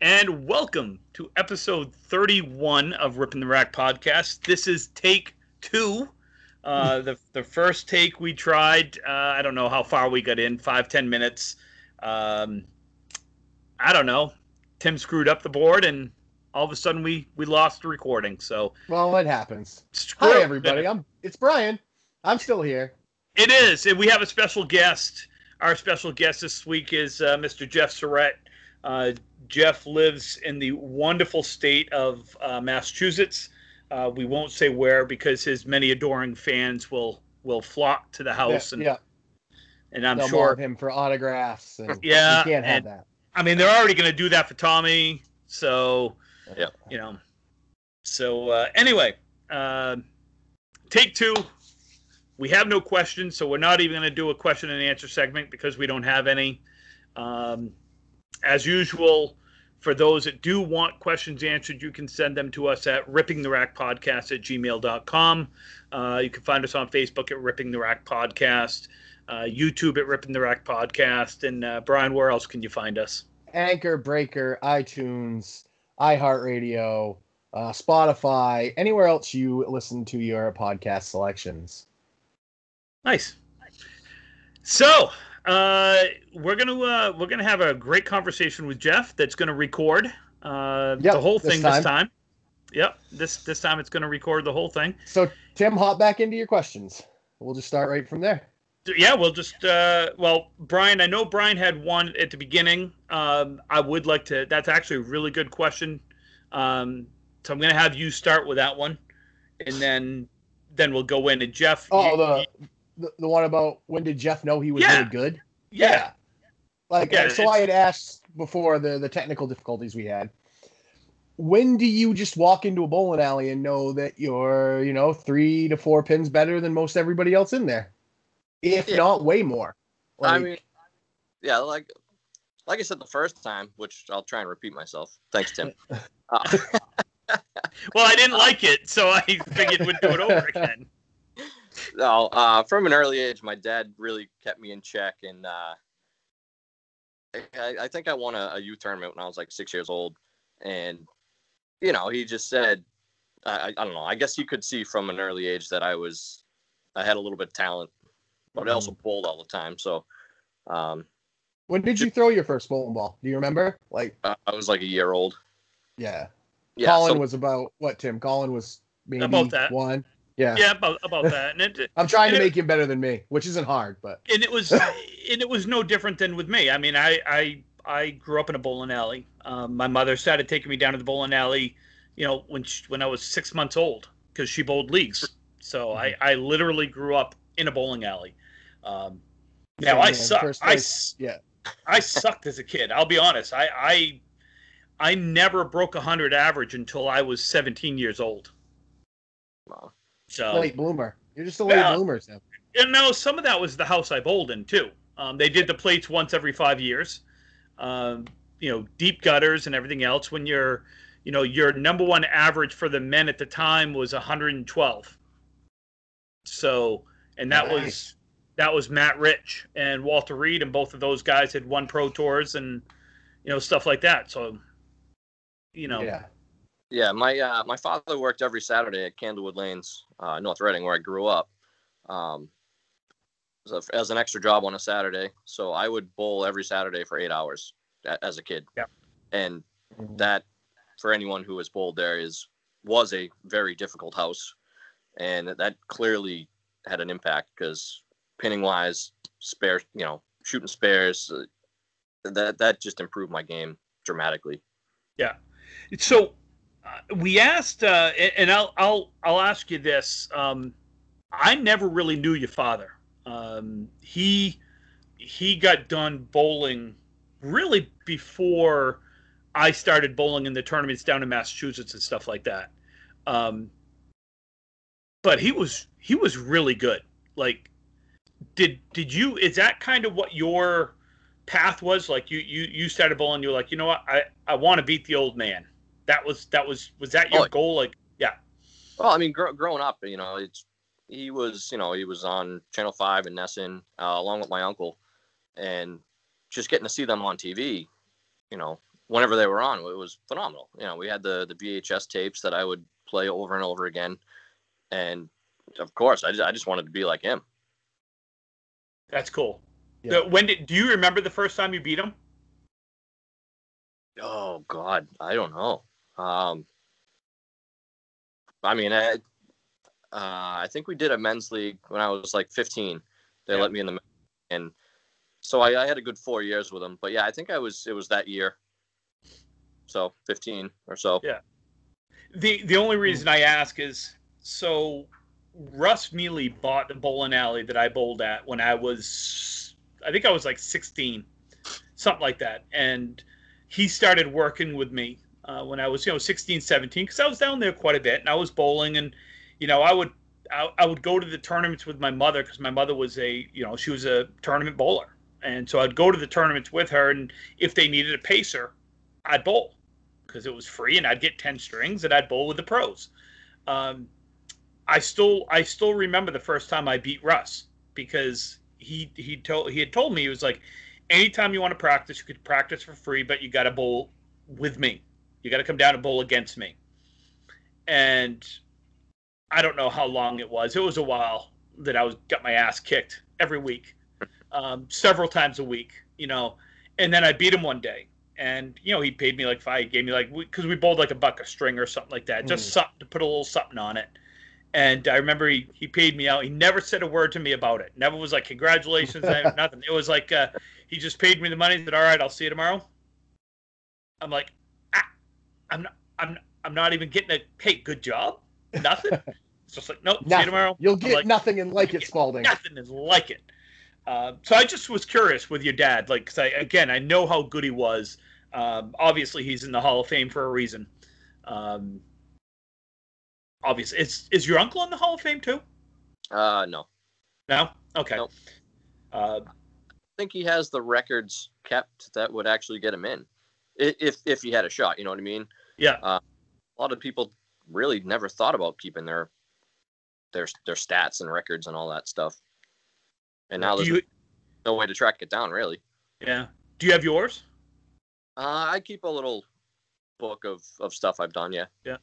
and welcome to episode 31 of Ripping the Rack podcast. This is take two. Uh, the the first take we tried, uh, I don't know how far we got in, five ten minutes. Um, I don't know. Tim screwed up the board, and all of a sudden we we lost the recording. So Well, it happens. screw Hi everybody. I'm it's Brian. I'm still here. It is, and we have a special guest. Our special guest this week is uh, Mr. Jeff Surratt. Uh, Jeff lives in the wonderful state of uh, Massachusetts. Uh, we won't say where because his many adoring fans will will flock to the house, yeah, and yeah. and I'm They'll sure. him for autographs and Yeah, you can't have that. I mean, they're already going to do that for Tommy, so Yeah. you know. So uh, anyway, uh, take two. We have no questions, so we're not even going to do a question and answer segment because we don't have any. Um, as usual, for those that do want questions answered, you can send them to us at rippingtherackpodcast at gmail.com. Uh, you can find us on Facebook at Ripping the Rack Podcast, uh, YouTube at Ripping the Rack Podcast, and uh, Brian, where else can you find us? Anchor, Breaker, iTunes, iHeartRadio, uh, Spotify, anywhere else you listen to your podcast selections. Nice. So uh, we're gonna uh, we're gonna have a great conversation with Jeff. That's gonna record uh, Yep, the whole thing this time. time. Yep this this time it's gonna record the whole thing. So Tim, hop back into your questions. We'll just start right from there. Yeah, we'll just uh, well, Brian. I know Brian had one at the beginning. Um, I would like to. That's actually a really good question. Um, so I'm gonna have you start with that one, and then then we'll go in. And Jeff. Oh, you- the, the the one about when did Jeff know he was Yeah. really good? yeah. Like Yeah, so I had asked before the the technical difficulties we had. When do you just walk into a bowling alley and know that you're, you know, three to four pins better than most everybody else in there? If Yeah. not way more. I mean, yeah, like like I said the first time, which I'll try and repeat myself. Thanks, Tim. Uh, Well, I didn't like it, so I figured we'd do it over again. No, uh, from an early age, my dad really kept me in check, and uh, I, I think I won a youth tournament when I was like six years old, and you know, he just said, I, I I don't know. I guess you could see from an early age that I was, I had a little bit of talent, but I also Mm-hmm. bowled all the time. So, um, when did you throw your first bowling ball? Do you remember? Like, I I was like a year old. yeah. Yeah, Colin so- was about what, Tim? Colin was maybe About that. one. Yeah. Yeah, about about that, and it I'm trying to And it- make him better than me, which isn't hard, but and it was and it was no different than with me. I mean, I I I grew up in a bowling alley. Um, my mother started taking me down to the bowling alley, you know, when she, when I was six months old because she bowled leagues. So I I literally grew up in a bowling alley. Um, now Same I suck. I yeah. I sucked as a kid. I'll be honest. I I I never broke a hundred average until I was 17 years old. Wow. So late bloomer. You're just a late bloomer, Tim. and no, some of that was the house I bowled in too. Um, they did the plates once every five years. Um, you know, deep gutters and everything else. When you're, you know, your number one average for the men at the time was 112. So, and that was that was Matt Rich and Walter Reed, and both of those guys had won pro tours and you know stuff like that. So, you know, Yeah. Yeah, my uh, my father worked every Saturday at Candlewood Lanes, uh, North Reading, where I grew up, um, so as an extra job on a Saturday. So I would bowl every Saturday for eight hours as a kid. Yep. And Mhm. that, for anyone who has bowled there, is was a very difficult house, and that clearly had an impact because pinning wise, spare, you know, shooting spares, uh, that that just improved my game dramatically. Yeah. So we asked, uh, and and I'll I'll I'll ask you this. Um, I never really knew your father. Um, he he got done bowling really before I started bowling in the tournaments down in Massachusetts and stuff like that. Um, but he was he was really good. Like, did did you? Is that kind of what your path was? Like, you you you started bowling. You're like, you know what? I I want to beat the old man. That was that was was that your Oh, goal? Like, yeah, Well, I mean, gr- growing up, you know, it's he was, you know, he was on Channel Five in Nesson, uh, along with my uncle, and just getting to see them on TV, you know, whenever they were on, it was phenomenal. You know, we had the the VHS tapes that I would play over and over again, and of course, I just, I just wanted to be like him. That's cool. Yeah. The- when did do you remember the first time you beat him? Oh God, I don't know. Um, I mean, I, uh, I think we did a men's league when I was like 15. They Yeah. let me in the and so I, I had a good four years with them. But yeah, I think I was it was that year. So 15 or so. Yeah. The the only reason I ask is so Russ Mealy bought the bowling alley that I bowled at when I was I think I was like 16, something like that, and he started working with me uh, when I was you know 16, 17 because I was down there quite a bit and I was bowling and you know I would I, I would go to the tournaments with my mother because my mother was a you know she was a tournament bowler and so I'd go to the tournaments with her and if they needed a pacer I'd bowl because it was free and I'd get 10 strings and I'd bowl with the pros. Um, I still I still remember the first time I beat Russ because he he told he had told me he was like anytime you want to practice you could practice for free but you got to bowl with me. You got to come down and bowl against me. And I don't know how long it was. It was a while that I was got my ass kicked every week. Um, several times a week, you know. And then I beat him one day and you know he paid me like five he gave me like because we bowled like a buck a string or something like that just Mm. something to put a little something on it and i remember he, he paid me out he never said a word to me about it never was like congratulations nothing it was like uh, he just paid me the money and said all right i'll see you tomorrow i'm like i'm not i'm i'm not even getting a hey good job nothing it's just like nope see you tomorrow You'll I'm get like, nothing and like it, get Spalding. nothing is like it. Uh, so I just was curious with your dad, like, cause I again I know how good he was. Um, obviously, he's in the Hall of Fame for a reason. Um, obviously, is is your uncle in the Hall of Fame too? Uh, no, No. Okay. Nope. Uh, I think he has the records kept that would actually get him in, I- if if he had a shot. You know what I mean? Yeah. Uh, a lot of people really never thought about keeping their their their stats and records and all that stuff. And now there's you? no way to track it down, really. Yeah. Do you have yours? Uh, I keep a little book of, of stuff I've done. Yeah. Yeah.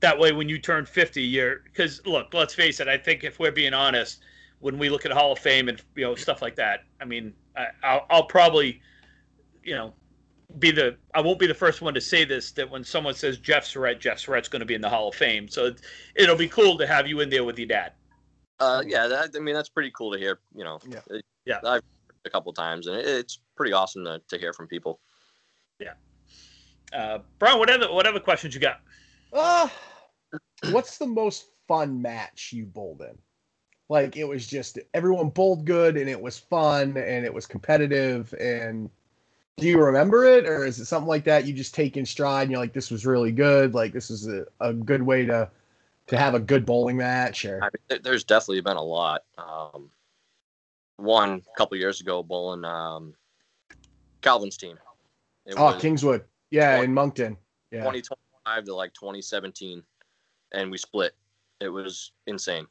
That way when you turn 50 you're because look let's face it i think if we're being honest when we look at hall of fame and you know stuff like that i mean I, I'll, I'll probably you know be the i won't be the first one to say this that when someone says jeff surratt jeff surratt's going to be in the hall of fame so it, it'll be cool to have you in there with your dad Uh, yeah. That, I mean, that's pretty cool to hear. You know. Yeah. It- Yeah. I've heard a couple times, and it, it's pretty awesome to, to hear from people. Yeah, uh brian whatever whatever questions you got Uh, what's the most fun match you bowled in? Like it was just everyone bowled good and it was fun and it was competitive and do you remember it or is it something like that you just take in stride and you're like this was really good like this is a, a good way to to have a good bowling match or I mean, there's definitely been a lot. Um, one a couple years ago, bowling um, Calvin's team. It oh Kingswood yeah Twenty- in Moncton yeah 2025 to like 2017, and we split. It was insane.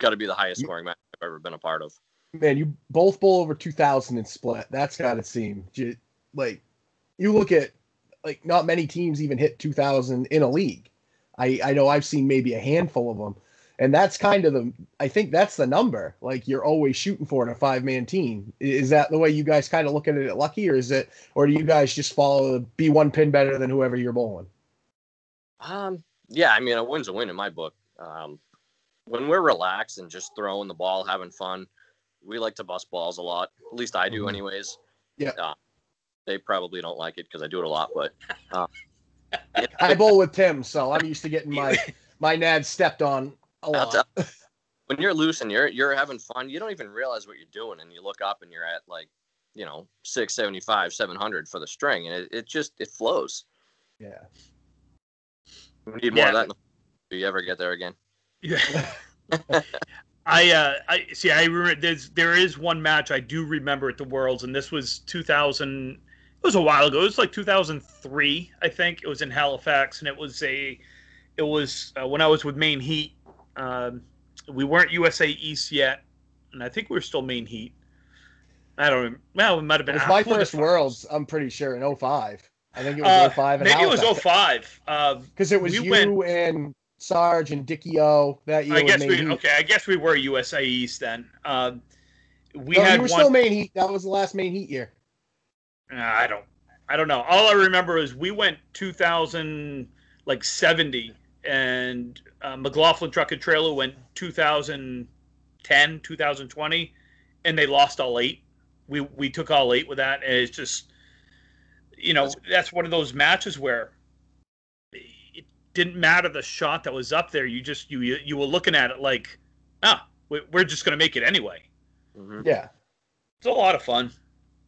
Got to be the highest scoring match I've ever been a part of. Man you both bowl over 2000 and split. That's gotta seem ju- like you look at like not many teams even hit 2000 in a league. I i know i've seen maybe a handful of them and that's kind of the i think that's the number. Like you're always shooting for in a five man team is that the way you guys kind of look at it at lucky or is it or do you guys just follow the be one pin better than whoever you're bowling? Um, yeah, I mean, a win's a win in my book. Um, when we're relaxed and just throwing the ball, having fun, we like to bust balls a lot. At least I do, Mhm. anyways. Yeah. Uh, they probably don't like it because I do it a lot, but uh, i bowl with tim so i'm used to getting my my nad stepped on a That's lot when you're loose and you're you're having fun, you don't even realize what you're doing, and you look up and you're at like, you know, six seventy five, seven hundred for the string, and it, it just it flows. yeah We need more Yeah. of that. in Do you ever get there again? Yeah. I uh I see I remember there's there is one match I do remember at the Worlds and this was 2000 it was a while ago. It was like 2003, I think. It was in Halifax and it was a it was uh, when I was with Maine Heat. Um we weren't USA East yet and I think we were still Maine Heat. I don't. Remember. Well, it might have been. It was my first. Worlds. I'm pretty sure in 05. I think it was Uh, 05. maybe it was 05. Uh, Because it was we you went- and Sarge and Dickie O that year. I guess we Heat. okay. I guess we were USA East then. Um, we no, had you were one. still Maine heat. That was the last Maine heat year. Uh, I don't. I don't know. All I remember is we went 2000 like 70, and uh, McLaughlin Truck and Trailer went 2010, 2020, and they lost all eight. We we took all eight with that, and it's just, you know, that's one of those matches where didn't matter the shot that was up there. You just you you were looking at it like, ah, we- we're just gonna make it anyway. Mhm. Yeah. It's a lot of fun.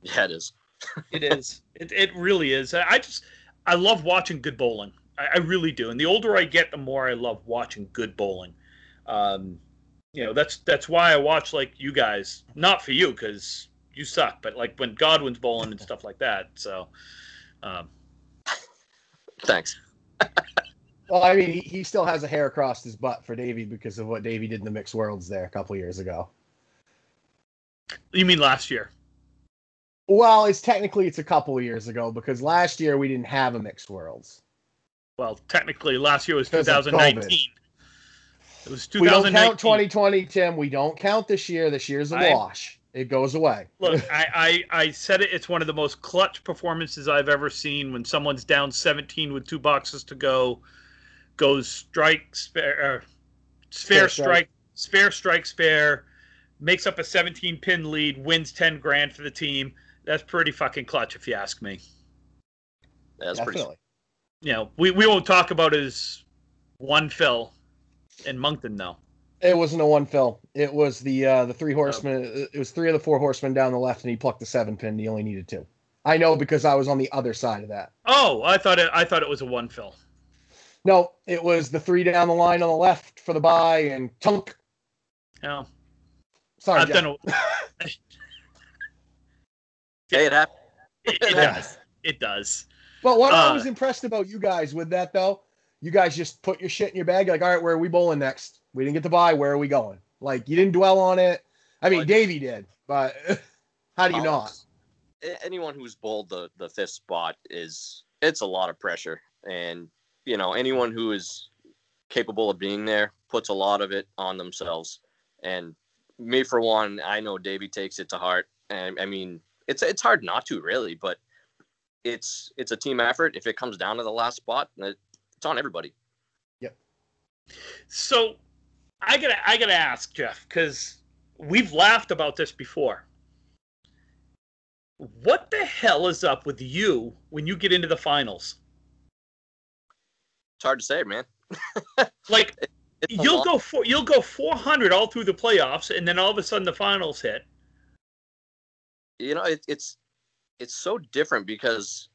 Yeah, it is. It is. It, it really is. I just I love watching good bowling. I, I really do. And the older I get, the more I love watching good bowling. Um, you know, that's that's why I watch like you guys. Not for you because you suck, but like when Godwin's bowling and stuff like that. So, um, Thanks. Well, I mean, he, he still has a hair across his butt for Davey because of what Davey did in the mixed worlds there a couple years ago. you mean last year? Well, it's technically it's a couple of years ago because last year we didn't have a mixed worlds. Well, technically, last year was 2019. It was We don't 2019. count 2020, Tim. We don't count this year. This year's a I- wash. It goes away. Look, I, I, I said it. It's one of the most clutch performances I've ever seen when someone's down 17 with two boxes to go, goes strike, spare, uh, spare Spare strike, strike. spare strike, spare, makes up a 17 pin lead, wins 10 grand for the team. That's pretty fucking clutch, if you ask me. That's pretty. You know, we, we won't talk about his one fill in Moncton, though. It wasn't a one fill. It was the uh, the three horsemen. It was three of the four horsemen down the left, and he plucked the seven pin. He only needed two. I know because I was on the other side of that. Oh, I thought it. I thought it was a one fill. No, it was the three down the line on the left for the bye and tunk. Yeah, Sorry, I've Jeff. done it. Hey, it happened. It, it Yeah. does. It does. But what I Uh, was impressed about you guys with that though, you guys just put your shit in your bag. Like, all right, where are we bowling next? We didn't get to bye. Where are we going? Like, you didn't dwell on it. I mean, Well, Davey did, but how do you not? anyone who's bowled the the fifth spot is it's a lot of pressure and you know anyone who is capable of being there puts a lot of it on themselves and me for one i know davey takes it to heart and i mean it's it's hard not to really but it's it's a team effort if it comes down to the last spot it's on everybody Yep. So I gotta I gotta ask Jeff because we've laughed about this before. What the hell is up with you when you get into the finals? It's hard to say man. Like you'll long- go for you'll go 400 all through the playoffs, and then all of a sudden the finals hit. you know it, it's it's so different because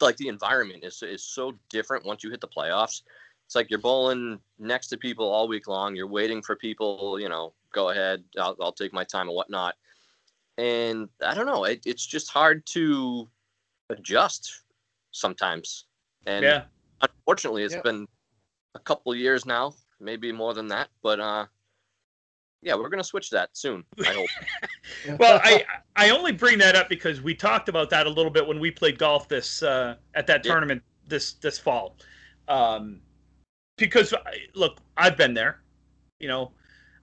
like the environment is is so different once you hit the playoffs. It's like you're bowling next to people all week long. You're waiting for people you know go ahead i'll, I'll take my time and whatnot. And i don't know it, it's just hard to adjust sometimes. And yeah. Unfortunately it's Yeah. been a couple years now maybe more than that but uh yeah we're gonna switch that soon i hope Well, I I only bring that up because we talked about that a little bit when we played golf this uh, at that Yeah. tournament this this fall. Um, because look, I've been there. You know,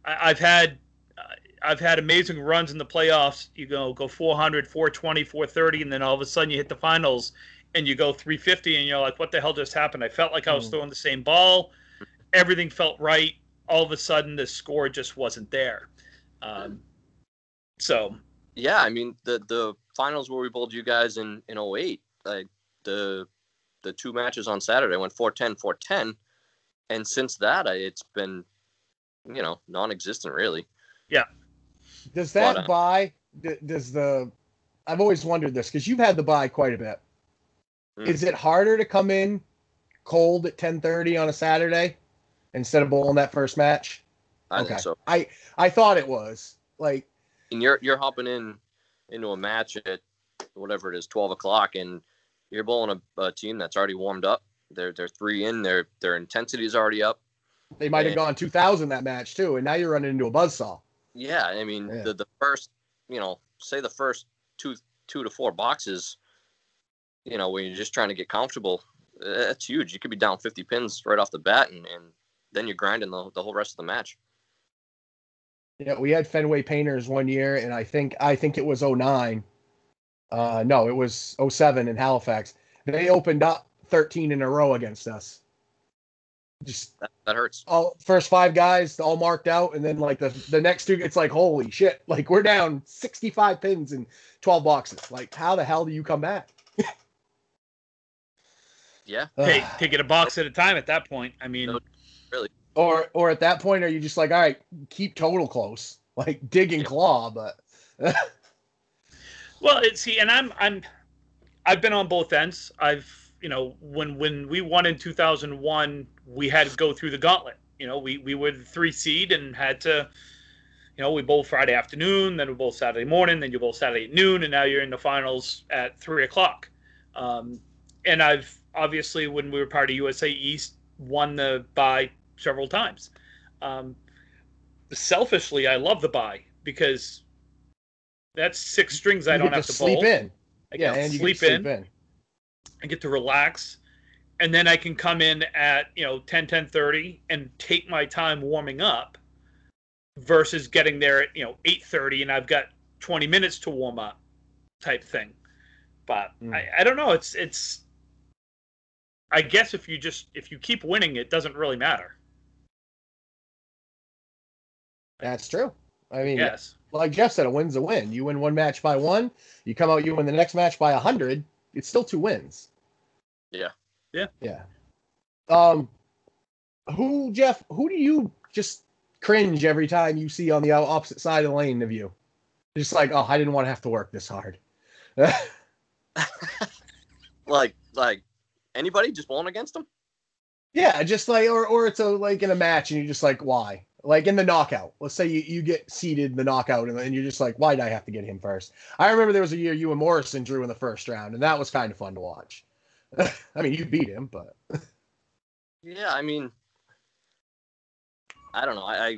I, I've had uh, I've had amazing runs in the playoffs. You go go 400, 420, 430, and then all of a sudden you hit the finals and you go 350, and you're like, what the hell just happened? I felt like I was Mm. throwing the same ball. Everything felt right. All of a sudden, the score just wasn't there. Um, so Yeah, I mean the the finals where we bowled you guys in in 08, like the the two matches on Saturday went 410 410 and since that I, it's been you know non-existent really. Yeah. Does that But, uh, bye? Does the? I've always wondered this because you've had the bye quite a bit. Mm. Is it harder to come in cold at 10:30 on a Saturday instead of bowling that first match? I Okay. think so. I I thought it was like And you're you're hopping in into a match at whatever it is 12 o'clock and you're bowling a, a team that's already warmed up. They're they're three in. Their their intensity is already up. they might have gone 2,000 that match too, and now you're running into a buzzsaw. Yeah, I mean Yeah. the the first you know say the first two two to four boxes, you know, when you're just trying to get comfortable, that's huge. You could be down 50 pins right off the bat, and, and then you're grinding the, the whole rest of the match. Yeah, we had Fenway Painters one year, and I think I think it was 09. Uh, no, it was 07 in Halifax. They opened up 13 in a row against us. Just that, that hurts. All first five guys all marked out, and then like the the next two, it's like holy shit! Like we're down 65 pins in 12 boxes. Like how the hell do you come back? Yeah, take take it a box at a time. At that point, I mean, no, really. Or or at that point, are you just like, all right, keep total close, like dig and claw, but. well, see, and I'm I'm I've been on both ends. I've you know when when we won in 2001 we had to go through the gauntlet you know we we were the three seed and had to you know we bowl friday afternoon then we bowl saturday morning then you bowl saturday at noon and now you're in the finals at three o'clock um, and i've obviously when we were part of usa east won the bye several times um, selfishly i love the bye because that's six strings i don't have to, sleep bowl. in I yeah, and sleep, sleep in. in. I get to relax, and then I can come in at you know 10, 10 30 and take my time warming up, versus getting there at you know 8 30 and I've got 20 minutes to warm up, type thing. But mm. I, I don't know. It's it's. I guess if you just if you keep winning, it doesn't really matter. That's true. I mean, yes. Like Jeff said, a win's a win. You win one match by one, you come out, you win the next match by a hundred. It's still two wins. Yeah. Yeah. Yeah. Um, who Jeff? Who do you just cringe every time you see on the opposite side of the lane of you? Just like, oh, I didn't want to have to work this hard. like, like anybody just bowling against them? Yeah, just like, or or it's a like in a match, and you're just like, why? like in the knockout. Let's say you, you get seeded in the knockout and, and you're just like, why did I have to get him first? I remember there was a year you and Morrison drew in the first round, and that was kind of fun to watch. I mean, you beat him, but yeah, I mean, I don't know. I, I,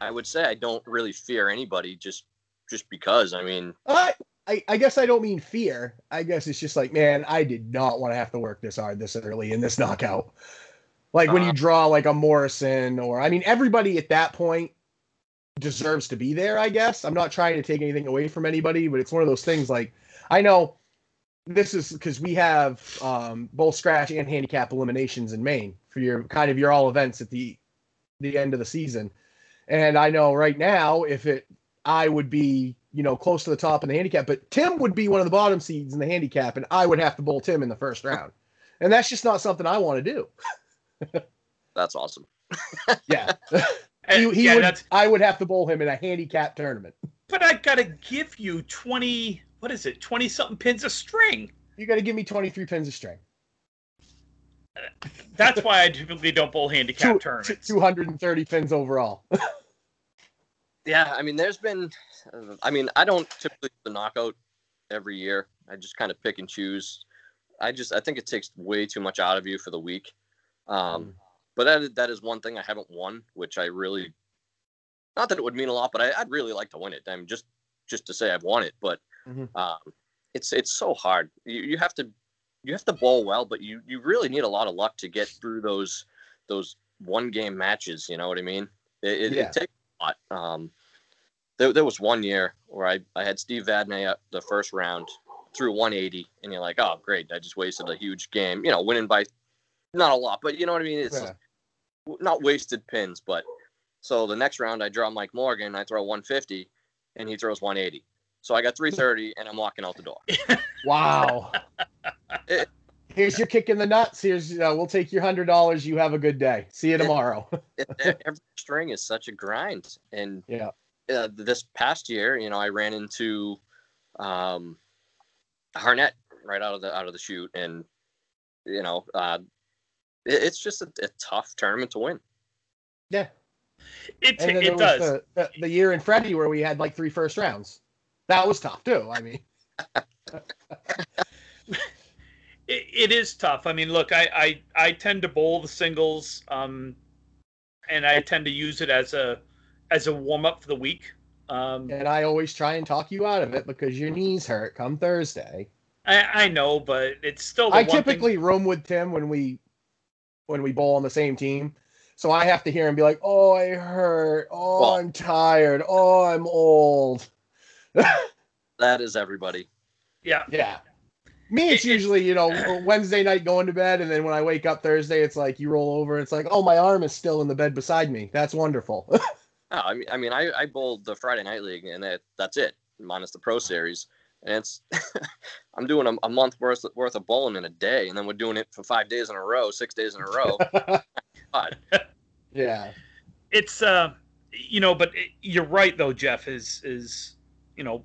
I would say I don't really fear anybody just just because. I mean, I, I I guess I don't mean fear. I guess it's just like, man, I did not want to have to work this hard this early in this knockout. Like when you uh, draw like a Morrison or I mean everybody at that point deserves to be there, I guess. I'm not trying to take anything away from anybody, but it's one of those things like I know this is because we have um, both scratch and handicap eliminations in Maine for your kind of your all events at the the end of the season. And I know right now if it I would be, you know, close to the top in the handicap, but Tim would be one of the bottom seeds in the handicap and I would have to bowl Tim in the first round. And that's just not something I want to do. That's awesome. yeah. he, he yeah, would, that's... I would have to bowl him in a handicap tournament. But I gotta give you twenty. What is it? Twenty something pins of string. You gotta give me twenty three pins of string. That's why I typically don't bowl handicap Two, tournaments. Two hundred and thirty pins overall. yeah, I mean, there's been. I mean, I don't typically the knockout every year. I just kind of pick and choose. I just I think it takes way too much out of you for the week. Um, mm. But that that is one thing I haven't won, which I really, not that it would mean a lot, but I, would really like to win it. I mean, just just to say I've won it, but mm-hmm. um, it's it's so hard. You, you have to you have to bowl well, but you you really need a lot of luck to get through those those one game matches. You know what I mean? It, it, yeah. it takes lot. Um, there, there was one year where I, I had Steve Vadney up the first round through 180, and you're like, oh great, I just wasted a huge game. You know, winning by not a lot, but you know what I mean. It's yeah not wasted pins, but so the next round I draw Mike Morgan, I throw 150, and he throws 180. So I got 330, and I'm walking out the door. wow. it, Here's your kick in the nuts. Here's uh, we'll take your hundred dollars. You have a good day. See you tomorrow. it, it, every string is such a grind, and yeah, uh, this past year, you know, I ran into um, Harnett right out of the out of the chute, and you know, uh, it's just a, a tough tournament to win. Yeah, it it does. The, the, the, year in Freddie where we had like three first rounds, that was tough too. I mean, it, it is tough. I mean, look, I, I I tend to bowl the singles, um, and I tend to use it as a as a warm up for the week. Um, And I always try and talk you out of it because your knees hurt come Thursday. I, I know, but it's still. The I one thing- typically room with Tim when we when we bowl on the same team. So I have to hear him be like, "Oh, I hurt. Oh, Well- I'm tired. Oh, I'm old." That is everybody. yeah. Yeah. Me, it's It- it- usually, you know, Wednesday night going to bed, and then when I wake up Thursday, it's like you roll over, it's like, oh, my arm is still in the bed beside me. That's wonderful. No, I mean, I mean, I, I bowled the Friday night league, and that, that's it, minus the pro series. And it's, I'm doing a, a month worth worth of bowling in a day, and then we're doing it for five days in a row, six days in a row. God, yeah. it's uh you know but it, you're right though jeff is is you know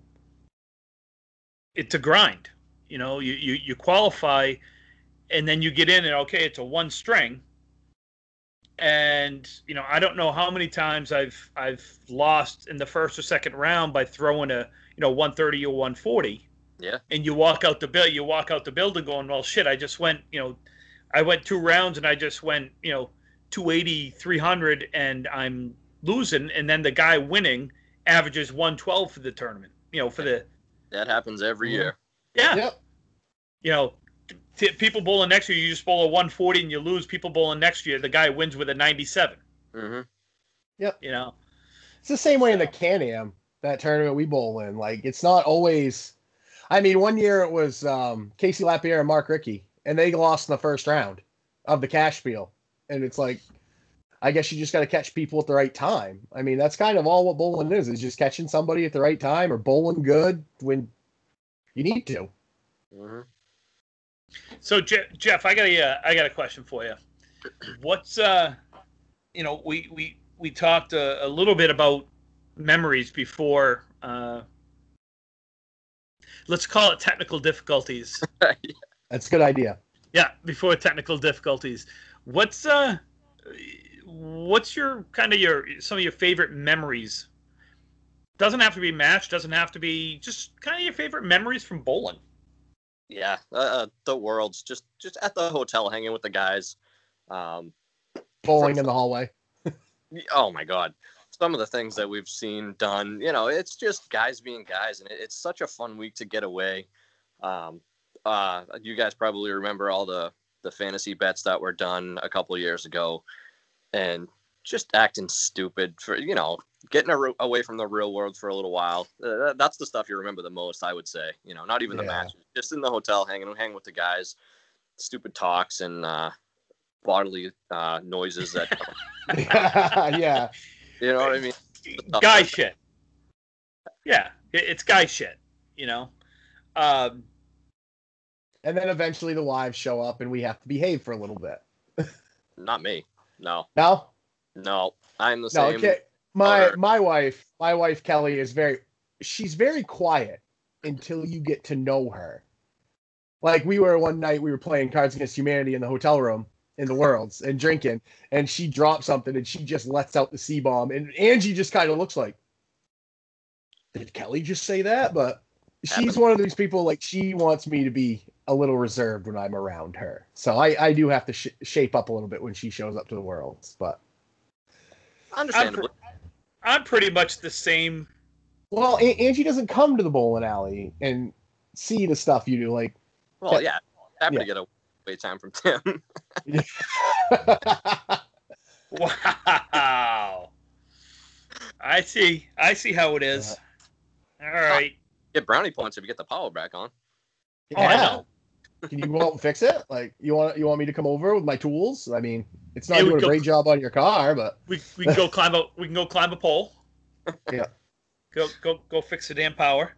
it's a grind you know you you, you qualify and then you get in and okay it's a one string and you know i don't know how many times i've i've lost in the first or second round by throwing a you know 130 or 140 Yeah. and you walk out the bill you walk out the building going well shit i just went you know i went two rounds and i just went you know 280 300 and i'm losing and then the guy winning averages 112 for the tournament you know for the that happens every year. yeah Yep. You know t- people bowling next year you just bowl a 140 and you lose people bowling next year the guy wins with a 97 hmm Yep. you know It's the same way in the Can Am, that tournament we bowl in. Like, it's not always. I mean, one year it was um, Casey Lapierre and Mark Ricky, and they lost in the first round of the cash spiel. And it's like, I guess you just got to catch people at the right time. I mean, that's kind of all what bowling is, is just catching somebody at the right time or bowling good when you need to. hmm So Je- Jeff, I got a uh, I got a question for you. What's uh, you know, we we we talked a, a little bit about memories before. Uh, let's call it technical difficulties. That's a good idea. yeah, before technical difficulties. What's uh, what's your kind of your some of your favorite memories? Doesn't have to be match. Doesn't have to be just kind of your favorite memories from bowling. Yeah, uh, uh, the world's just just at the hotel hanging with the guys. Um, Bowling in the hallway. oh my god some of the things that we've seen done you know it's just guys being guys and it, it's such a fun week to get away um uh you guys probably remember all the the fantasy bets that were done a couple of years ago and just acting stupid for you know getting a, away from the real world for a little while uh, that's the stuff you remember the most i would say you know not even the Yeah. matches just in the hotel hanging hanging with the guys stupid talks and uh bodily uh noises that yeah. you know what i mean guy shit. Yeah, it's guy shit. You know. Um, And then eventually the wives show up and we have to behave for a little bit. Not me. No, No? no. I'm the No, same. okay. My owner. my wife, my wife Kelly is very she's very quiet until you get to know her. Like we were one night we were playing Cards Against Humanity in the hotel room in the worlds and drinking and she dropped something and she just lets out the C bomb and Angie just kind of looks like did Kelly just say that? But she's one of these people like she wants me to be a little reserved when I'm around her. So I I do have to sh- shape up a little bit when she shows up to the worlds, but I'm, Understandably. pr- I'm pretty much the same. Well, A- Angie doesn't come to the bowling alley and see the stuff you do. Like, well, yeah. Happy Yeah. to get away time from Tim. Wow. I see. I see how it is. Uh-huh. All right. get brownie points if you get the power back on. Oh, I know. Can you go out and fix it? Like, you want you want me to come over with my tools? I mean, it's not Yeah, doing a go- great job on your car, but We we can go climb a we can go climb a pole. Yeah. Go go go fix the damn power.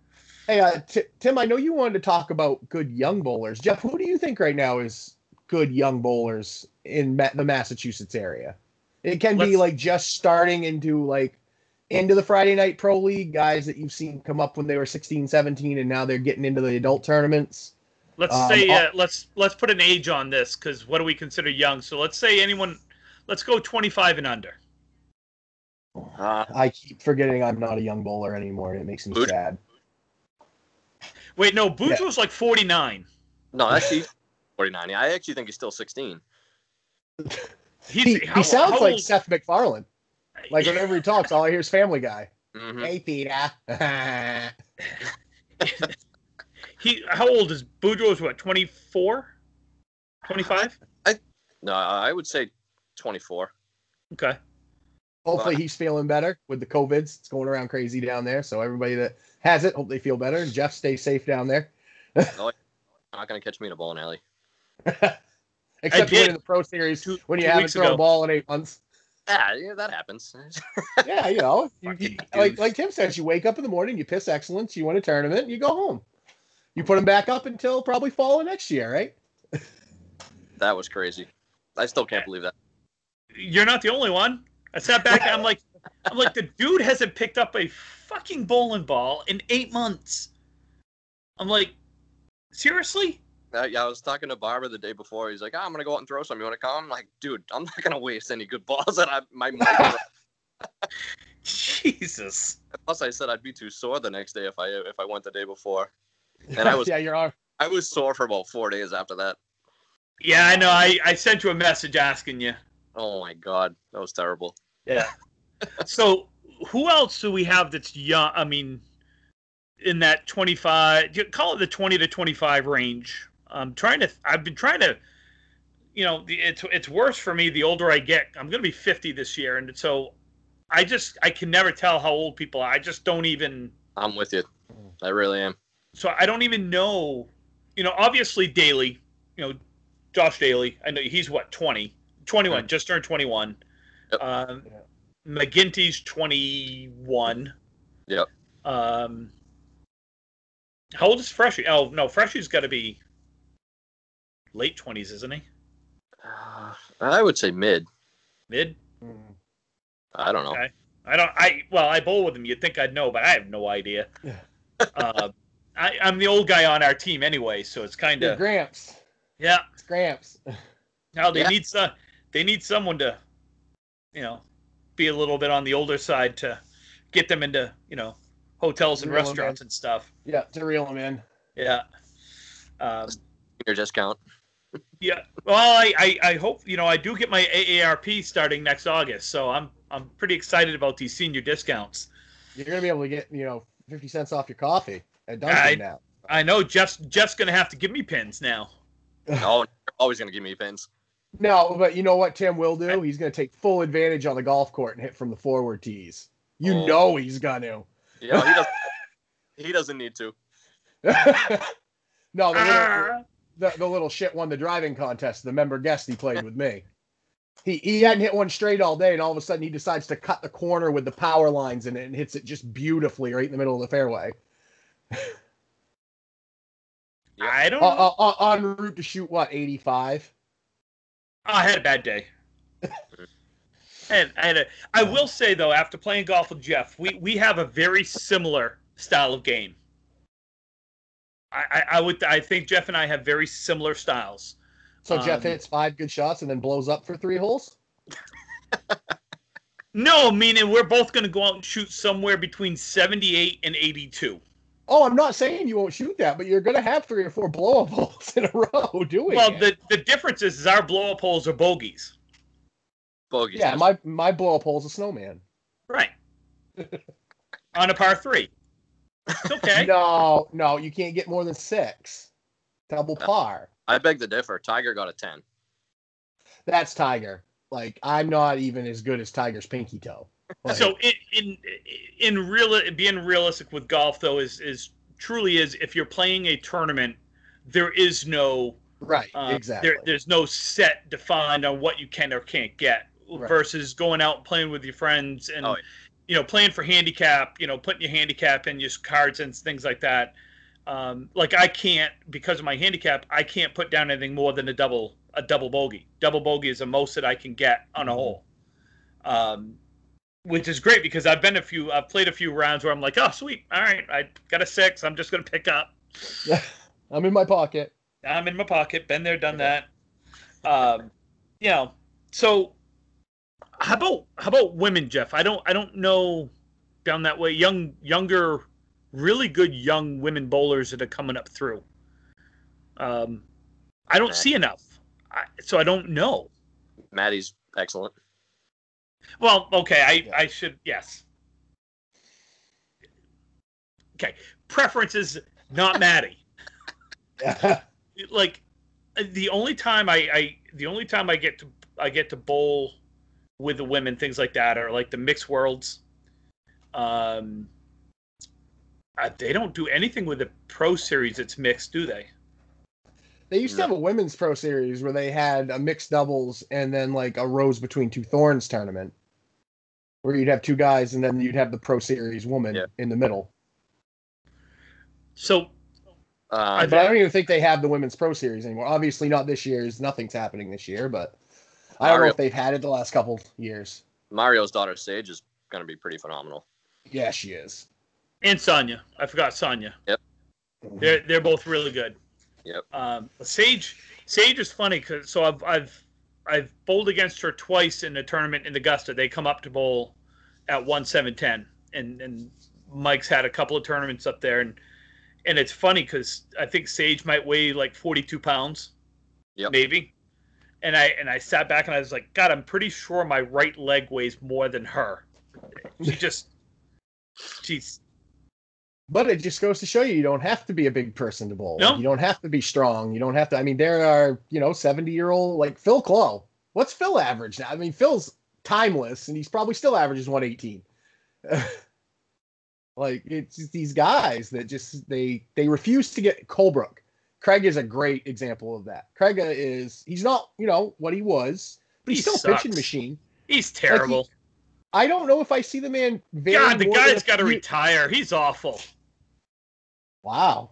hey, uh, T- Tim, I know you wanted to talk about good young bowlers. Jeff, who do you think right now is good young bowlers in Ma- the Massachusetts area? It can be Let's- like just starting into like into the Friday night pro league guys that you've seen come up when they were 16, 17 and now they're getting into the adult tournaments. Let's Um, say uh, uh, let's let's put an age on this because what do we consider young? So let's say anyone. Let's go 25 and under. Uh, I keep forgetting I'm not a young bowler anymore, and it makes me Boot. sad. Wait, no, Bujo's like 49. no, actually, 49. Yeah, I actually think he's still 16. He's, He, how- he sounds like old- Seth MacFarlane. Like whenever he talks, all I hear is Family Guy. Mhm. Hey, Peter. He how old is Boudreaux's what 24? 25? No, I would say 24. Okay. Hopefully he's feeling better with the COVIDs. It's going around crazy down there. So everybody that has it, hope they feel better. And Jeff, stay safe down there. no, Not gonna catch me in a bowling alley. Except did. in the Pro Series Two- when you haven't weeks thrown ago. a ball in eight months. Yeah, yeah, that happens. Yeah, you know, you, you- like like Tim says, you wake up in the morning, you piss excellence, you win a tournament, you go home. You put him back up until probably fall of next year, right? that was crazy. I still can't believe that. You're not the only one. I sat back. I'm like, I'm like, the dude hasn't picked up a fucking bowling ball in eight months. I'm like, seriously? Uh, yeah, I was talking to Barbara the day before. He's like, "Ah, "I'm gonna go out and throw some. You want to come?" I'm like, "Dude, I'm not gonna waste any good balls that I my mic." Jesus. Plus, I said I'd be too sore the next day if I if I went the day before. And I was- yeah, you're on. I was sore for about four days after that. Yeah, I know. I, I sent you a message asking you. Oh my god, that was terrible. Yeah. so who else do we have that's young? I mean, in that 25, call it the 20 to 25 range. I'm trying to, I've been trying to, you know, the- it's, it's worse for me the older I get. I'm going to be 50 this year. And so I just, I can never tell how old people are. I just don't even, I'm with you. I really am. So I don't even know, you know, obviously Daly, you know, Josh Daly, I know he's what, 20, 21, just turned 21. Yep. Um, Yeah. McGinty's 21. Yep. Um, how old is Freshie? Oh, no, Freshie's got to be late 20s, isn't he? Uh, I would say mid. Mid? Mm. I don't know. Okay. I don't, I, well, I bowl with him. You'd think I'd know, but I have no idea. Yeah. uh, I, I'm the old guy on our team anyway, so it's kind of, Gramps. yeah. It's Gramps. Now they Yeah. need some. They need someone to, you know, be a little bit on the older side to get them into, you know, hotels and Reel 'em restaurants and stuff. Yeah, to reel them in. Yeah. Um, Your discount. yeah. Well, I, I, I hope you know I do get my AARP starting next August, so I'm I'm pretty excited about these senior discounts. You're gonna be able to get, you know, fifty cents off your coffee at Dunkin' I- now. I know Jeff's Jeff's gonna have to give me pins now. Oh, you're always gonna give me pins. No, but you know what Tim will do? He's gonna take full advantage on the golf court and hit from the forward tees. You Oh. know he's gonna. Yeah, he doesn't. he doesn't need to. no, the little, Ah. the, the little shit won the driving contest. The member guest he played with me. He he hadn't hit one straight all day, and all of a sudden he decides to cut the corner with the power lines in it and hits it just beautifully right in the middle of the fairway. I don't. Uh, know. uh, uh, en route to shoot what eighty five. I had a bad day. and I had a. I will say though, after playing golf with Jeff, we we have a very similar style of game. I, I, I would I think Jeff and I have very similar styles. So Jeff Um, hits five good shots and then blows up for three holes. No, meaning we're both going to go out and shoot somewhere between 78 and 82. Oh, I'm not saying you won't shoot that, but you're gonna have three or four blow up holes in a row doing Well, it. the the difference is, is our blow up holes are bogeys. Bogeys. yeah, my my blow up hole's a snowman. Right. On a par three. It's okay. No, no, you can't get more than six. Double par. I beg to differ. Tiger got a ten. That's Tiger. Like I'm not even as good as Tiger's pinky toe. Like, So in in in real being realistic with golf though is is truly is if you're playing a tournament, there is no right, uh, exactly. there there's no set defined on what you can or can't get Right. versus going out and playing with your friends and Oh, yeah. you know playing for handicap, you know putting your handicap in your cards and things like that. Um, like I can't because of my handicap, I can't put down anything more than a double a double bogey. Double bogey is the most that I can get on a Mhm. hole. Um, which is great because I've been a few, I've played a few rounds where I'm like, oh sweet, all right, I got a six. I'm just gonna pick up. Yeah, I'm in my pocket. I'm in my pocket. Been there, done that. Um, you know, so how about how about women, Jeff? I don't I don't know down that way. Young, younger, really good young women bowlers that are coming up through. Um, I don't see enough, I, so I don't know. Maddie's excellent. Well, okay, I Yeah. I should yes. okay, preferences, not Maddie. like the only time I, I the only time I get to I get to bowl with the women, things like that, are like the mixed worlds. Um, uh, they don't do anything with the pro series that's mixed, do they? They used to have a women's pro series where they had a mixed doubles and then like a rose between two thorns tournament, where you'd have two guys and then you'd have the pro series woman Yeah. in the middle. So Uh, But I don't even think they have the women's pro series anymore. Obviously, not this year's. Nothing's happening this year, but I don't know if they've had it the last couple years. Mario's daughter Sage is going to be pretty phenomenal. Yeah, she is. and Sonya, I forgot Sonya. Yep. They're they're both really good. Yep. Um, Sage Sage is funny because so I've I've I've bowled against her twice in a tournament in Augusta. They come up to bowl at one seven ten, and and Mike's had a couple of tournaments up there, and and it's funny because I think Sage might weigh like forty two pounds, Yep. maybe. And I and I sat back and I was like, God, I'm pretty sure my right leg weighs more than her. She just, she's But it just goes to show you, you don't have to be a big person to bowl. No. You don't have to be strong. You don't have to. I mean, there are, you know, 70 year old, like Phil Clow. What's Phil average now? I mean, Phil's timeless and he's probably still averages 118. like, it's just these guys that just, they, they refuse to get Colebrook. Craig is a great example of that. Craig is, he's not, you know, what he was, but he's He still a pitching machine. he's terrible. I don't know if I see the man very God, the guy's got to retire. He's awful. Wow.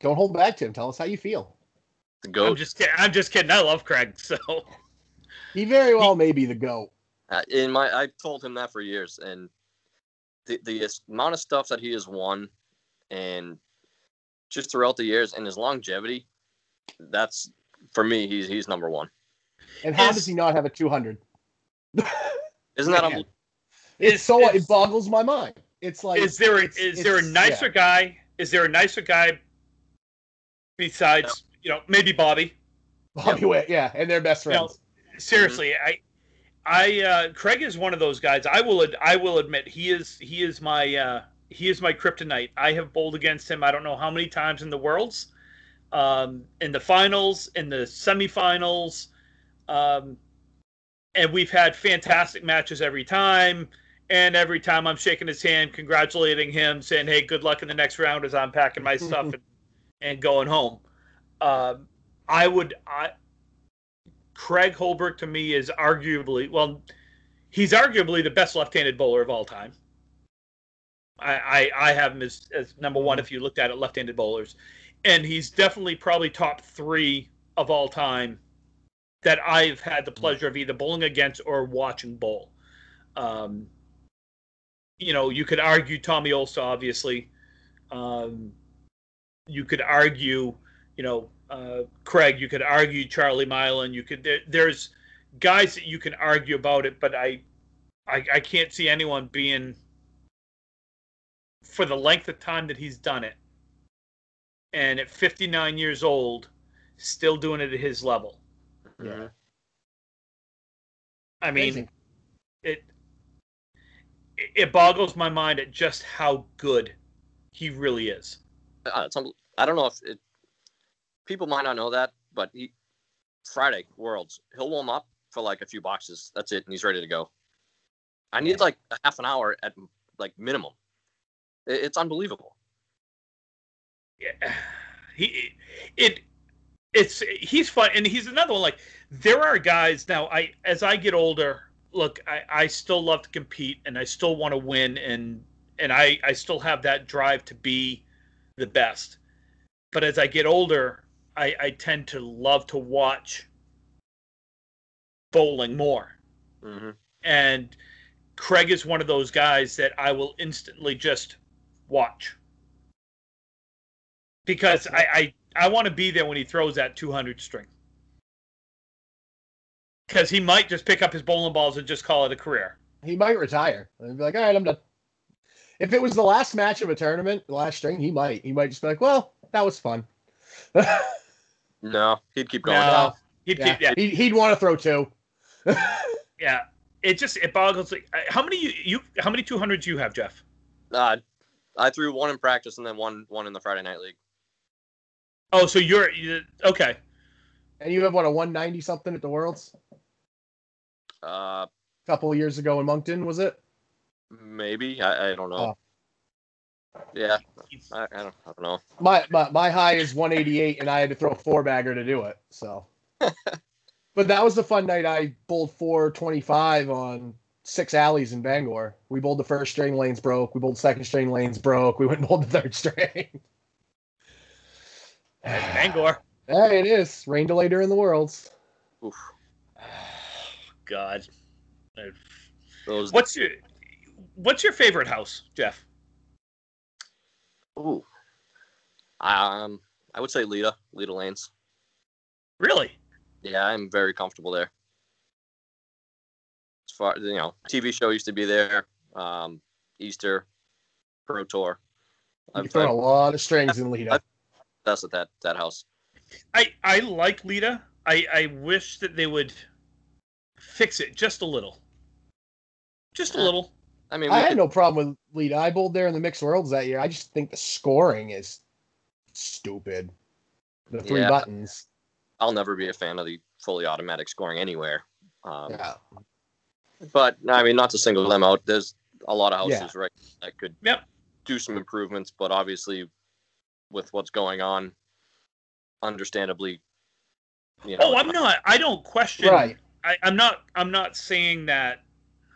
Don't hold back, Tim. Tell us how you feel. The I'm goat. just kidding. I'm just kidding. I love Craig. So He very well may be the GOAT. Uh, in my, I've told him that for years, and the the amount of stuff that he has won, and just throughout the years, and his longevity, that's for me. He's he's number one. And how Is- does he not have a 200? Isn't that Yeah. unbelievable? It's Is- so is- it boggles my mind. It's like is there a, is there a nicer guy? Is there a nicer guy besides you know maybe Bobby? yeah, Bobby Witt, yeah, and they're best You know, friends. seriously, I I uh, Craig is one of those guys. I will ad- I will admit he is he is my uh, he is my kryptonite. I have bowled against him. I don't know how many times in the worlds, um, in the finals, in the semifinals, um, and we've had fantastic matches every time. And every time I'm shaking his hand, congratulating him, saying, "Hey, good luck in the next round," as I'm packing my stuff and, and going home. Um, I would I Craig Holbrook to me is arguably well, he's arguably the best left-handed bowler of all time. I I, I have him as, as number one if you looked at it left-handed bowlers, and he's definitely probably top three of all time that I've had the pleasure of either bowling against or watching bowl. Um, you know, you could argue Tommy Olsta, obviously. Um, you could argue, you know, uh, Craig. You could argue Charlie Milan. You could. There, there's guys that you can argue about it, but I, I, I can't see anyone being for the length of time that he's done it, and at 59 years old, still doing it at his level. Yeah. I mean, Amazing. It boggles my mind at just how good he really is. Uh, I don't know if it, people might not know that, but he Friday Worlds he'll warm up for like a few boxes. That's it, and he's ready to go. I need like a half an hour at like minimum. It, it's unbelievable. Yeah, he it it's he's fun and he's another one like there are guys now i as i get older look i i still love to compete and i still want to win and and i i still have that drive to be the best. But as i get older i i tend to love to watch bowling more. Hmm and Craig is one of those guys that I will instantly just watch. Because I I, I want to be there when he throws that 200 string because he might just pick up his bowling balls and just call it a career. He might retire and be like, all right, I'm done. If it was the last match of a tournament, the last string, he might. He might just be like, well, that was fun. No, he'd keep going. No, he'd yeah. keep, yeah, He'd, he'd want to throw two. yeah. It just it boggles. How many you, you how many 200s you have, Jeff? Uh, I threw one in practice and then one one in the Friday night league. Oh, so you're you, okay. And you have what a 190 something at the Worlds Uh, a couple of years ago in Moncton, was it? maybe I, I don't know. Oh. Yeah, I, I don't I don't know. My, my my high is 188, and I had to throw a four bagger to do it. So, but that was the fun night. I bowled 425 on six alleys in Bangor. We bowled the first string, lanes broke. We bowled second string, lanes broke. We went and bowled the third string. Bangor. Hey, it is rain delay during the worlds. Oof. God. Those. What's your What's your favorite house, Jeff? Ooh. Um, I would say Leda, Leda Lanes. Really? Yeah, I'm very comfortable there. As far you know, TV show used to be there. Um, Easter, Pro Tour. You I've, throw a I've lot of strings in Leda. that's at that that house. I I like Leda. I I wish that they would fix it just a little. Just a Uh, little. I mean, I had could- no problem with lead I bowled there in the mixed worlds that year. I just think the scoring is stupid. The three Yeah. buttons. I'll never be a fan of the fully automatic scoring anywhere. Um, Yeah. But I mean, not to single them out. There's a lot of Yeah. houses right that could Yep. do some improvements, but obviously, with what's going on, understandably, you know, Oh, I'm not. I don't question. Right. I, I'm not. I'm not saying that.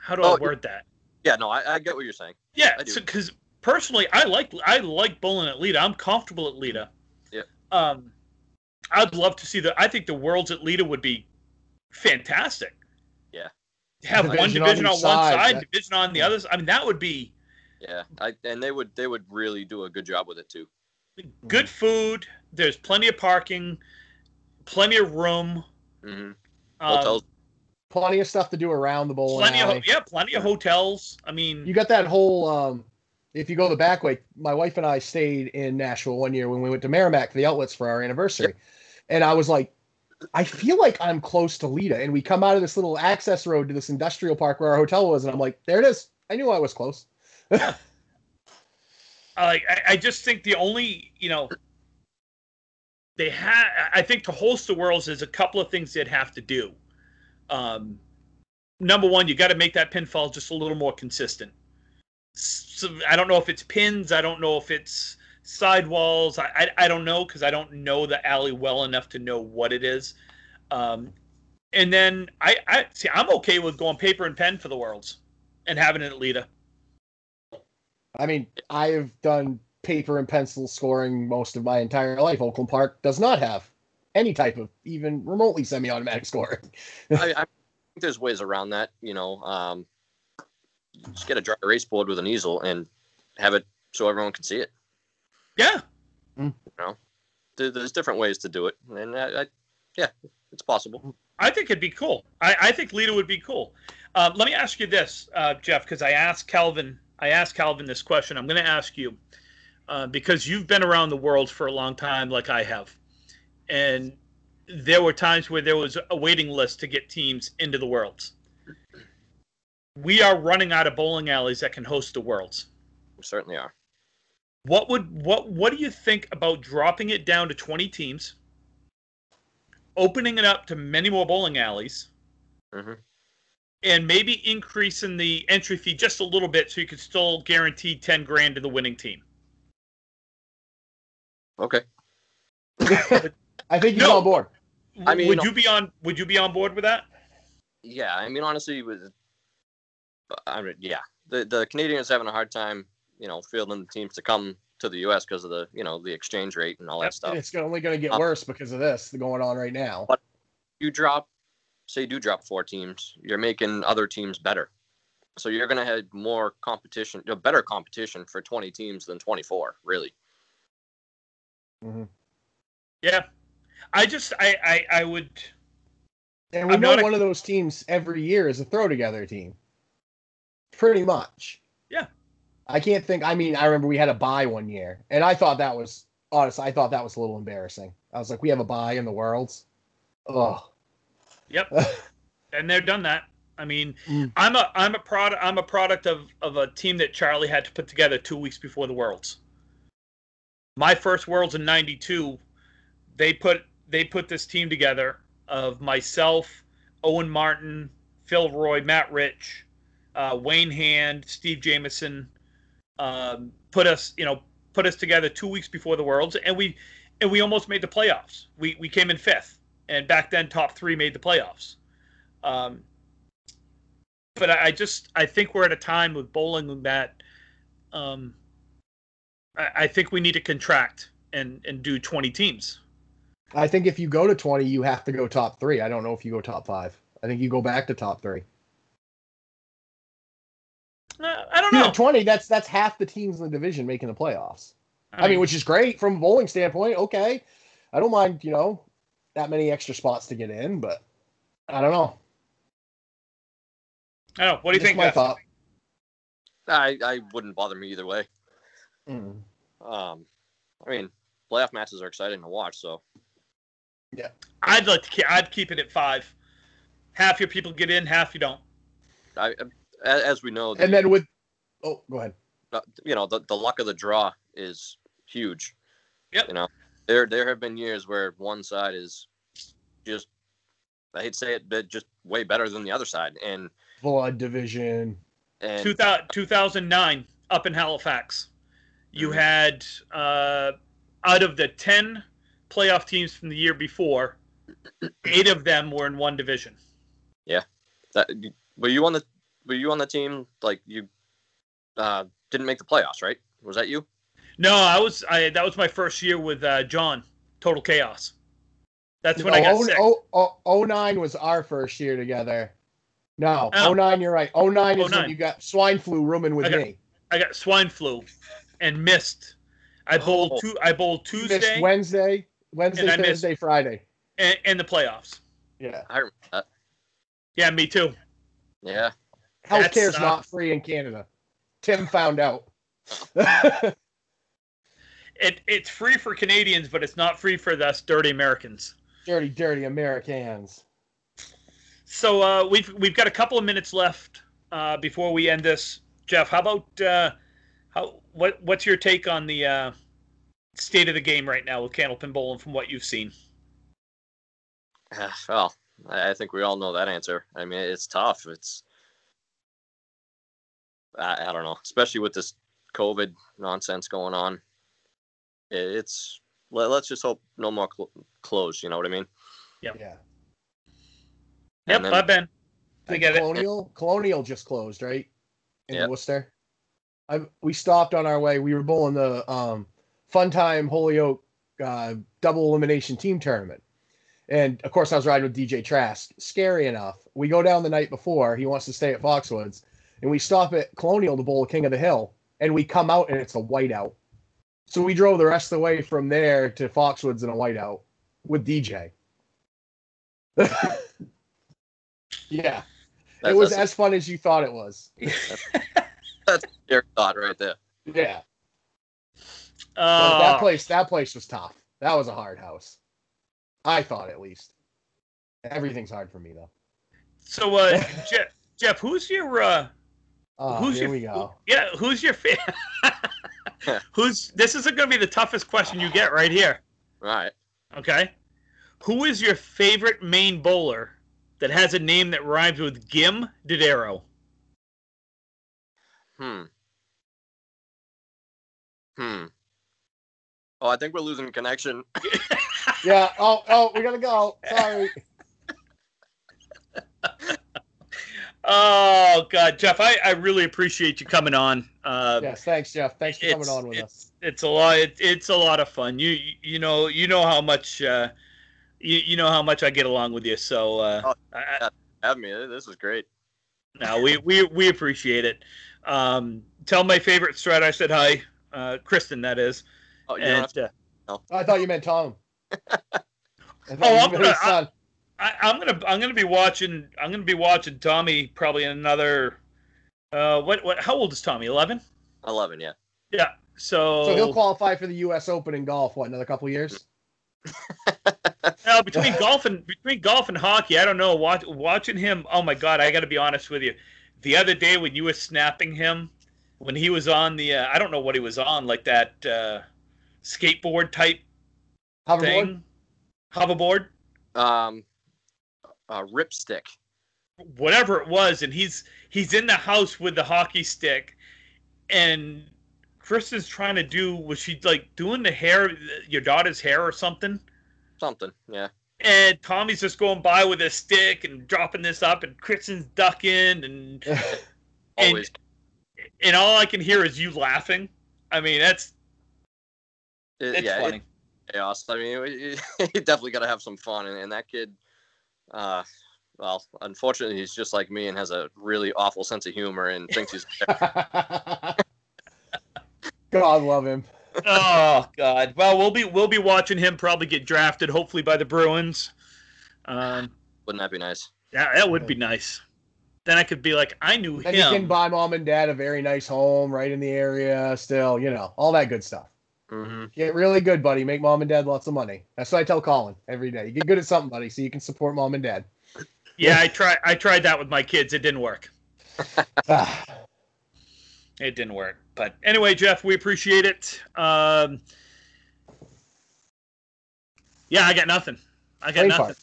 How do Oh, I word that? yeah, no, I, I get what you're saying. Yeah, I do. because personally, I like I like bowling at Leda. I'm comfortable at Leda. Yeah. Um, I'd love to see the. I think the worlds at Leda would be fantastic. Yeah. Have one Division on on, one side, side, that- division on the others. I mean, that would be Yeah, I, and they would they would really do a good job with it too. good food. There's plenty of parking, plenty of room. hmm Um, Hotels. Plenty of stuff to do around the bowling plenty of alley. ho- yeah, plenty of hotels. I mean, You got that whole um if you go the back way, my wife and I stayed in Nashua one year when we went to Merrimack for the outlets for our anniversary. And I was like, I feel like I'm close to Leda. And we come out of this little access road to this industrial park where our hotel was, and I'm like, there it is. I knew I was close. like I, I just think the only you know they had i think to host the worlds is a couple of things they'd have to do um number one you got to make that pinfall just a little more consistent. So i don't know if it's pins i don't know if it's sidewalls i i, I don't know because i don't know the alley well enough to know what it is. Um and then i i see i'm okay with going paper and pen for the worlds and having it at Leda I mean, I have done paper and pencil scoring most of my entire life. Oakland Park does not have any type of even remotely semi-automatic scoring. I, I think there's ways around that. You know, um, just get a dry erase board with an easel and have it so everyone can see it. yeah You There, there's different ways to do it, and I, I, yeah, it's possible. I think it'd be cool. I, I think Leda would be cool. Um, let me ask you this, uh, Jeff, because I asked Calvin. I asked Calvin this question. I'm going to ask you uh, because you've been around the world for a long time, like I have, and there were times where there was a waiting list to get teams into the worlds. We are running out of bowling alleys that can host the worlds. We certainly are. What would what what do you think about dropping it down to 20 teams, opening it up to many more bowling alleys? hmm and maybe increasing the entry fee just a little bit so you could still guarantee 10 grand to the winning team. Okay. I think he's No. on board. I mean, would you be on would you be on board with that? Yeah, I mean, honestly, with I mean, yeah, the the Canadians having a hard time, you know, fielding the teams to come to the U.S. because of the you know the exchange rate and all that Yep. stuff. It's only going to get Um, worse because of this going on right now. you drop, say you do drop four teams, you're making other teams better. So you're going to have more competition, you know, better competition for 20 teams than 24, really. Yeah. I just I I, I would And we I'm know not a- one of those teams every year is a throw together team. Pretty much. Yeah. I can't think. I mean, I remember we had a buy one year, and I thought that was honest. I thought that was a little embarrassing. I was like, we have a buy in the worlds. Oh, Yep. and they've done that. I mean, Mm. I'm a I'm a product I'm a product of of a team that Charlie had to put together two weeks before the Worlds. My first Worlds in '92, they put they put this team together of myself, Owen Martin, Phil Roy, Matt Rich, uh, Wayne Hand, Steve Jameson, um, put us you know put us together two weeks before the Worlds, and we and we almost made the playoffs. We we came in fifth, and back then top three made the playoffs. Um, but I, I just I think we're at a time with bowling that um, I, I think we need to contract and and do 20 teams. I think if you go to 20, you have to go top three. I don't know if you go top five. I think you go back to top three. Uh, I don't You know. know, 20, that's that's half the teams in the division making the playoffs. I mean, which is great from a bowling standpoint. Okay. I don't mind, you know, that many extra spots to get in, but I don't know. I don't know. What do you Just think? my thought. I, I wouldn't bother me either way. Mm. Um, I mean, playoff matches are exciting to watch. So I'd like to. Keep, I'd keep it at five. Half your people get in, half you don't. I, a- as we know, the, And then with, oh, go ahead. uh, you know, the, the luck of the draw is huge. Yep. You know, there there have been years where one side is just I hate to say it, but just way better than the other side. And Blood division. and 2000, 2009 up in Halifax. You Mhm. had uh, out of the 10 playoff teams from the year before, eight of them were in one division. Yeah, that were you on the were you on the team like you uh didn't make the playoffs, right? Was that you? No, I was. I that was my first year with uh, John. Total chaos. That's when I got oh, sick. oh, oh, oh, 09 was our first year together. No, Oh. 09, you're right. 09 is 09. when you got swine flu rooming with Okay. me. I got swine flu, and missed. I bowled Oh. two. I bowled You missed Tuesday Wednesday, Wednesday, And I missed- Thursday, Friday. and, and the playoffs. Yeah. I remember that. Yeah, me too. Yeah. Healthcare's uh, not free in Canada. Tim found out. It it's free for Canadians, but it's not free for us dirty Americans. dirty, dirty Americans. So uh, we've we've got a couple of minutes left uh, before we end this. Jeff, how about uh, how what what's your take on the uh, state of the game right now with Candlepin Bowling from what you've seen? Well, I I think we all know that answer. I mean, it's tough. It's I, I don't know, especially with this COVID nonsense going on. It's let, let's just hope no more cl- close. You know what I mean? Yep. Yeah. Yep, And then- I've been. I get it. Colonial, Colonial just closed, right? In Yep. Worcester. I we stopped on our way. We were bowling the um, Fun Time Holyoke uh, double elimination team tournament, and of course I was riding with DJ Trask. Scary enough. We go down the night before. He wants to stay at Foxwoods, and we stop at Colonial to bowl King of the Hill, and we come out and it's a whiteout. So we drove the rest of the way from there to Foxwoods in a whiteout with DJ. yeah. That- it was as fun as you thought it was. That's your thought right there. Yeah. But Uh, that place that place was tough. That was a hard house. I thought at least. Everything's hard for me though. so uh, Jeff, Jeff, who's your uh, Oh, who's here your we go. yeah? Who's your fan? who's this is going to be the toughest question you get right here. Right. Okay, who is your favorite Maine bowler that has a name that rhymes with Gim Didero? Hmm. Hmm. Oh, I think we're losing connection. Yeah. Oh, oh, we gotta go. Sorry. Oh God, Jeff, I, I really appreciate you coming on. Uh, yes, thanks, Jeff. Thanks for coming on with us. it's, It's a lot. It, it's a lot of fun. You you know you know how much uh, you you know how much I get along with you. So uh, Oh, I, I- Have me. This is great. no, we, we we appreciate it. Um, tell my favorite strat I said hi, uh, Kristen. That is. Oh, you don't have And to, uh, I thought you meant Tom. I oh, I'm gonna- his son. I, I'm gonna I'm gonna be watching I'm gonna be watching Tommy probably in another. Uh, what what? How old is Tommy? Eleven. 11, yeah. Yeah. So. So he'll qualify for the U.S. Open in golf. What another couple years? Now, between golf and between golf and hockey, I don't know. Watch, watching him. Oh my god, I got to be honest with you. The other day when you were snapping him, when he was on the, uh, I don't know what he was on, like that uh, skateboard type Hoverboard. thing, hoverboard, Um, uh, ripstick. whatever it was, and he's he's in the house with the hockey stick, and Kristen's trying to do was she like doing the hair, your daughter's hair or something? Something. Yeah. and Tommy's just going by with a stick and dropping this up, and Kristen's ducking, and Always. and all I can hear is you laughing. I mean, that's It- that's yeah. funny. It, chaos. I mean, you, you definitely got to have some fun, and, and that kid. Uh, well, unfortunately, he's just like me and has a really awful sense of humor and thinks he's. God love him. oh God. Well, we'll be we'll be watching him probably get drafted, hopefully by the Bruins. Um, Wouldn't that be nice? Yeah, that would be nice. Then I could be like, I knew Then you can buy mom and dad a very nice home right in the area. Still, you know, all that good stuff. Mm-hmm. Get really good, buddy. Make mom and dad lots of money. That's what I tell Colin every day. You get good at something, buddy, so you can support mom and dad. Yeah, I tried. I tried that with my kids. It didn't work. Ah, It didn't work. But anyway, Jeff, we appreciate it. Um, yeah, I got nothing. I got brain nothing. fart.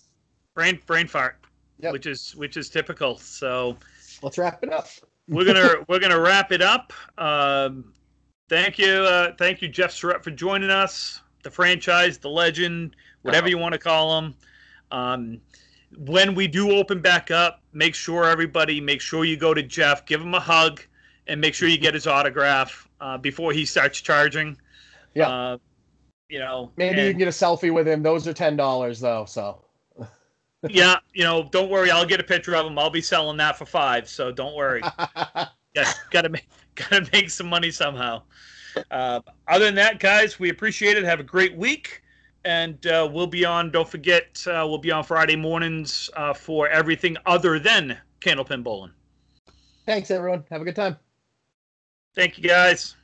Brain brain fart, Yep. which is which is typical. So Let's wrap it up. we're gonna we're gonna wrap it up. Um, thank you, uh, thank you, Jeff Surratt, for joining us. The franchise, the legend, whatever Uh-oh. you want to call him. Um, when we do open back up, make sure everybody make sure you go to Jeff, give him a hug, and make sure you get his autograph uh, before he starts charging. Yeah. Uh, you know, Maybe you can get a selfie with him. Those are ten dollars though. So yeah, you know, don't worry, I'll get a picture of him. I'll be selling that for five, so don't worry. yeah, gotta make gotta make some money somehow. Uh, other than that, guys, we appreciate it. Have a great week, and uh, we'll be on. Don't forget, uh, we'll be on Friday mornings uh, for everything other than candlepin bowling. Thanks, everyone. Have a good time. Thank you, guys.